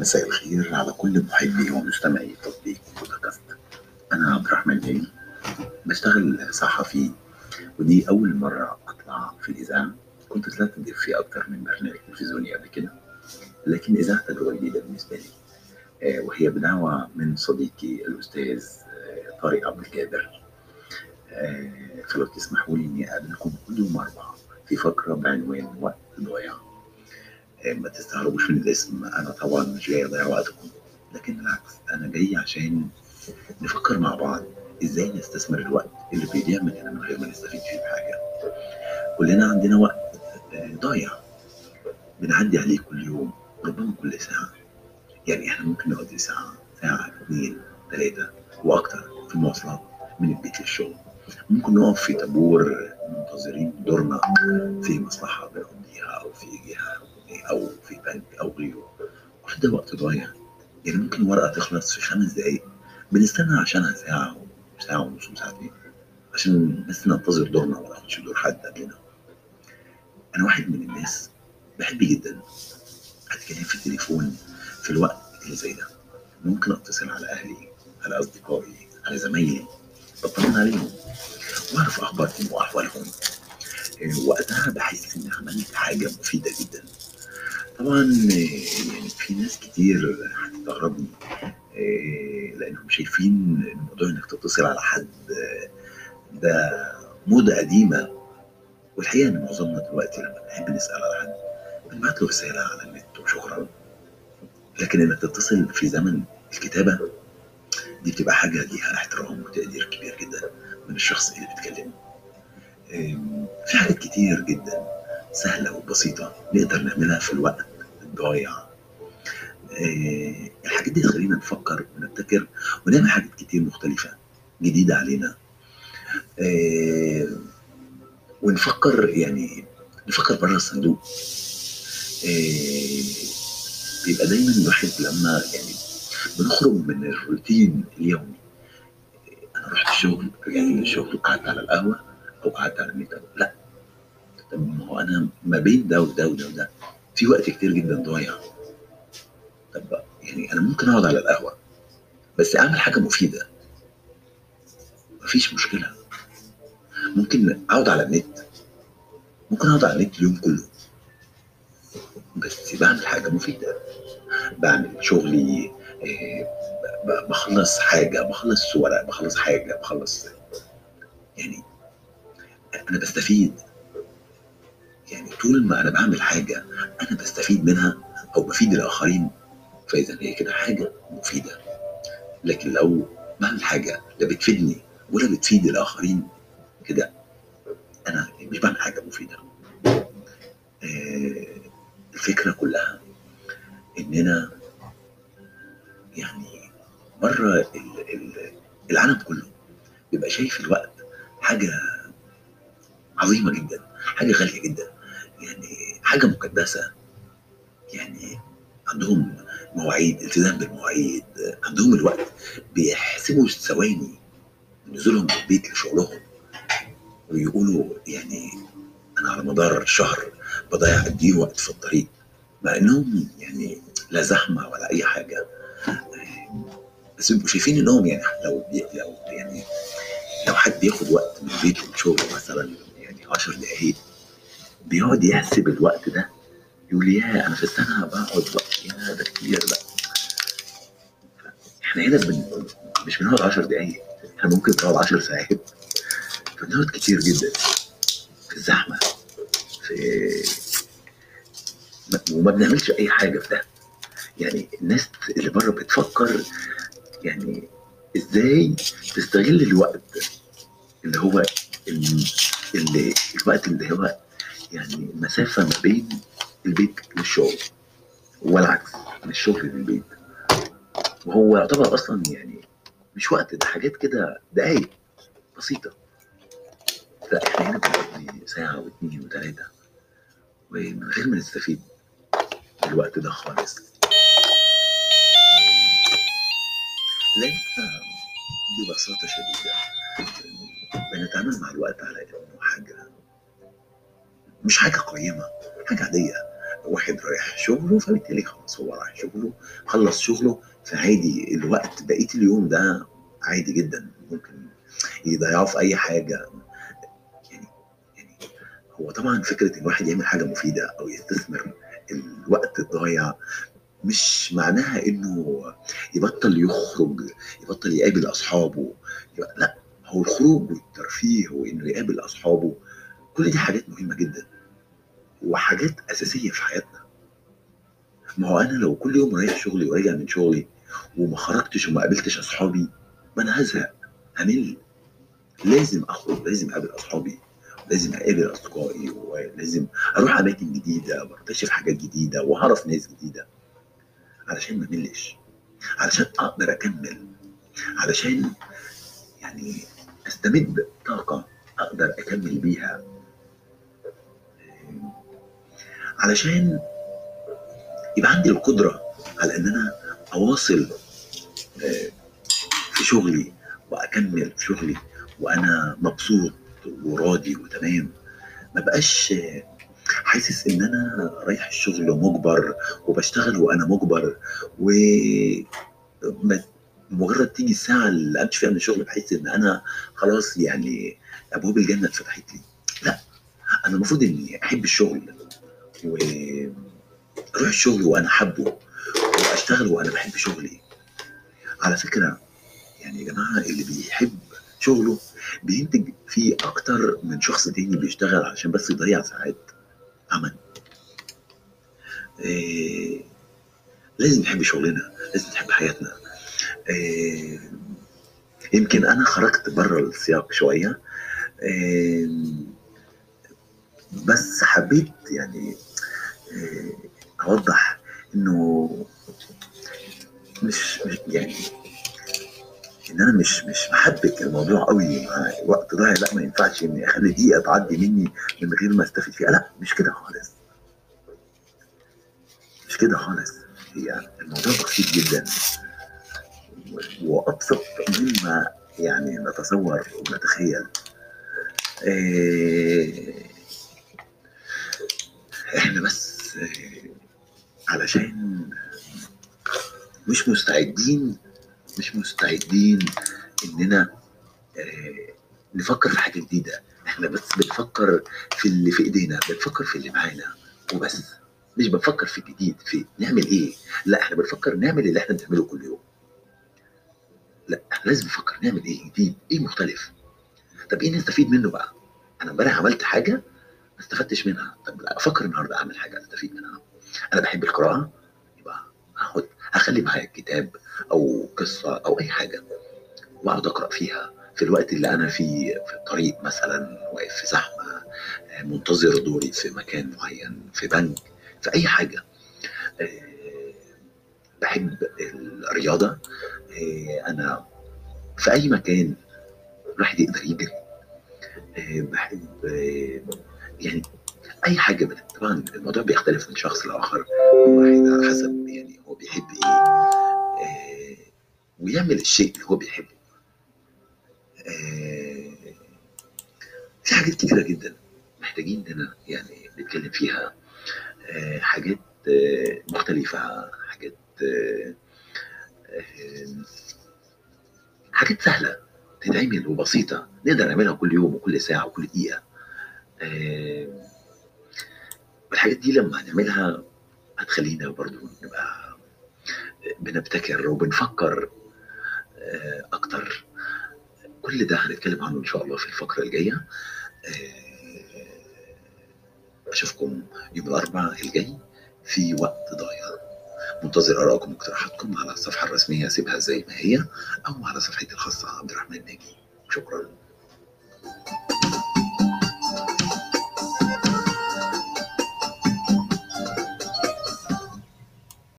مساء الخير على كل محبي ومستمعي تطبيق بودكاست. أنا عبد الرحمن بيه بشتغل صحفي ودي أول مرة أطلع في الإذاعة. كنت طلعت في أكتر من برنامج تلفزيوني قبل كده لكن إذاعة تجربة جديدة بالنسبة لي آه، وهي بدعوة من صديقي الأستاذ آه، طارق عبد القادر آه، فلو تسمحوا لي إني أقابلكم كل يوم أربعة في فقرة بعنوان وقت آه، ما تستغربوش من الاسم. أنا طبعا مش جاي أضيع وقتكم لكن بالعكس أنا جاي عشان نفكر مع بعض. إزاي نستثمر الوقت اللي بيضيع مننا من غير ما نستفيد فيه بحاجة؟ كلنا عندنا وقت آه، ضايع. بنعدي عليه كل يوم ربما كل ساعة. يعني إحنا ممكن نقضي ساعة ساعة اتنين تلاتة وأكتر في المواصلات من البيت للشغل. ممكن نقف في طابور منتظرين دورنا في مصلحة بنقضيها أو في جهة أو في بنك أو غيره. كل ده وقت ضايع. يعني ممكن ورقة تخلص في خمس دقايق. بنستنى عشانها ساعة وساعة ونص وساعتين عشان بس ننتظر دورنا ولا ناخدش دور حد قبلنا. أنا واحد من الناس بحب جدا أتكلم في التليفون في الوقت اللي زي ده. ممكن أتصل على أهلي على أصدقائي على زمايلي. بطمن عليهم. وأعرف أخبارهم وأحوالهم. إيه، وقتها بحس إني عملت حاجة مفيدة جدا. طبعا يعني في ناس كتير هتستغربني إيه، لأنهم شايفين الموضوع إنك تتصل على حد آه، ده موضة قديمة. والحقيقة إن معظمنا دلوقتي لما بنحب نسأل على حد بنبعت له رسالة على النت وشكرا. لكن إنك تتصل في زمن الكتابة دي بتبقى حاجة ليها احترام وتقدير كبير جدا من الشخص اللي بيتكلم. أم، في حاجات كتير جدا. سهلة وبسيطة نقدر نعملها في الوقت الضايع. أه، الحاجات دي تخلينا نفكر ونبتكر ونعمل حاجات كتير مختلفة جديدة علينا. أه، ونفكر يعني نفكر بره الصندوق. أه، بيبقى دايما الواحد لما يعني بنخرج من الروتين اليومي أنا رحت الشغل رجعت من الشغل قعدت على القهوة أو قعدت على النت لا طب ما هو أنا ما بين ده وده وده وده. في وقت كتير جدا ضايع. طب يعني أنا ممكن أقعد على القهوة بس أعمل حاجة مفيدة. مفيش مشكلة. ممكن أقعد على النت. ممكن أقعد على النت اليوم كله. بس بعمل حاجة مفيدة. بعمل شغلي آه، بخلص حاجة بخلص ورق بخلص حاجة بخلص يعني أنا بستفيد. طول ما أنا بعمل حاجة أنا بستفيد منها أو بفيد الآخرين فإذا هي كده حاجة مفيدة. لكن لو بعمل حاجة لا بتفيدني ولا بتفيد الآخرين كده أنا مش بعمل حاجة مفيدة. آه، الفكرة كلها إننا يعني ال- العالم كله بيبقى شايف الوقت حاجة عظيمة جدا حاجة غالية جدا. يعني حاجة مقدسة. يعني عندهم مواعيد التزام بالمواعيد عندهم الوقت بيحسبوا الثواني نزولهم من البيت لشغلهم. ويقولوا يعني أنا على مدار الشهر بضيع قد إيه وقت في الطريق. مع إنهم يعني لا زحمة ولا أي حاجة. بس بيبقوا شايفين إنهم يعني لو لو يعني لو حد بياخد وقت من بيته لشغله مثلا يعني 10 دقايق بيقعد يحسب الوقت ده. يقول يا أنا في السنة بقعد وقت يا ده كتير بقى. إحنا هنا بن... مش بنقعد 10 دقايق إحنا ممكن نقعد 10 ساعات. فبنقعد كتير جدا. في الزحمة في ما- وما بنعملش أي حاجة في ده. يعني الناس اللي بره بتفكر يعني إزاي تستغل الوقت اللي هو ال- اللي الوقت اللي هو يعني المسافه ما بين البيت للشغل والعكس من الشغل للبيت وهو يعتبر أصلا يعني مش وقت ده حاجات كده دقايق بسيطة. فاحنا هنا بنقضي ساعة واثنين وثلاثه ومن غير ما نستفيد الوقت ده خالص. لأن ببساطة شديدة بنتعامل مع الوقت على إنه حاجة مش حاجة قيمة حاجة عادية. واحد رايح شغله فبالتالي خلاص هو رايح شغله خلص شغله فعادي الوقت بقية اليوم ده عادي جدا. ممكن يضيعه في أي حاجة. يعني يعني هو طبعا فكرة إن الواحد يعمل حاجة مفيدة أو يستثمر الوقت الضايع مش معناها إنه يبطل يخرج يبطل يقابل أصحابه. لا هو الخروج والترفيه وإنه يقابل أصحابه كل دي حاجات مهمة جدا وحاجات أساسية في حياتنا. ما هو أنا لو كل يوم رايح شغلي وراجع من شغلي وما خرجتش وما قابلتش أصحابي ما أنا هزهق همل. لازم أخرج لازم أقابل أصحابي لازم أقابل أصدقائي ولازم أروح أماكن جديدة وأكتشف حاجات جديدة وأعرف ناس جديدة. علشان ما ملش علشان أقدر أكمل علشان يعني أستمد طاقة أقدر أكمل بيها. علشان يبقى عندي القدرة على إن أنا أواصل في شغلي وأكمل في شغلي وأنا مبسوط وراضي وتمام. ما بقاش حاسس إن أنا رايح الشغل مجبر وبشتغل وأنا مجبر و مجرد تيجي الساعة اللي أمشي فيها من الشغل بحس إن أنا خلاص يعني أبواب الجنة اتفتحت لي. لا أنا المفروض إني أحب الشغل. وأروح الشغل وأنا حابه وأشتغل وأنا بحب شغلي. على فكرة يعني يا جماعة اللي بيحب شغله بينتج فيه أكتر من شخص تاني بيشتغل علشان بس يضيع ساعات عمل. إيه لازم نحب شغلنا لازم نحب حياتنا. إيه يمكن أنا خرجت بره السياق شوية. إيه بس حبيت يعني أوضح إنه مش, مش يعني إن أنا مش مش محبك الموضوع قوي وقت ضايع لا ما ينفعش اني أخلي دقيقة تعدي مني من غير ما أستفيد فيها. لا مش كده خالص. مش كده خالص. هي الموضوع بسيط جدا. وأبسط مما يعني نتصور ونتخيل. إيه إحنا بس إيه علشان مش مستعدين مش مستعدين إننا آه نفكر في حاجة جديدة. إحنا بس بنفكر في اللي في إيدينا بنفكر في اللي معانا وبس. مش بنفكر في الجديد في نعمل إيه؟ لا إحنا بنفكر نعمل اللي إحنا بنعمله كل يوم. لا إحنا لازم نفكر نعمل إيه جديد؟ إيه مختلف؟ طب إيه نستفيد منه بقى؟ أنا امبارح عملت حاجة ما استفدتش منها. طب أفكر النهارده أعمل حاجة أستفيد منها. أنا بحب القراءة هاخد هخلي معايا كتاب أو قصة أو أي حاجة وأقعد أقرأ فيها. في الوقت اللي أنا فيه في الطريق مثلا واقف في زحمة منتظر دوري في مكان معين في بنك في أي حاجة. بحب الرياضة. أنا في أي مكان الواحد يقدر يجري. بحب يعني أي حاجة من طبعا الموضوع بيختلف من شخص لآخر واحد على حسب يعني هو بيحب إيه؟ آه ويعمل الشيء اللي هو بيحبه. آه في حاجات كتيرة جدا محتاجين اننا يعني نتكلم فيها. آه حاجات آه مختلفة حاجات آه آه حاجات سهلة تتعمل وبسيطة نقدر نعملها كل يوم وكل ساعة وكل دقيقة. آه والحاجات دي لما هنعملها هتخلينا برضو نبقى بنبتكر وبنفكر آه أكتر. كل ده هنتكلم عنه إن شاء الله في الفقرة الجاية. آه أشوفكم يوم الأربعاء الجاي في وقت ضايع. منتظر ارائكم واقتراحاتكم على الصفحة الرسمية سيبها زي ما هي أو على صفحتي الخاصة عبد الرحمن ناجي. شكرا.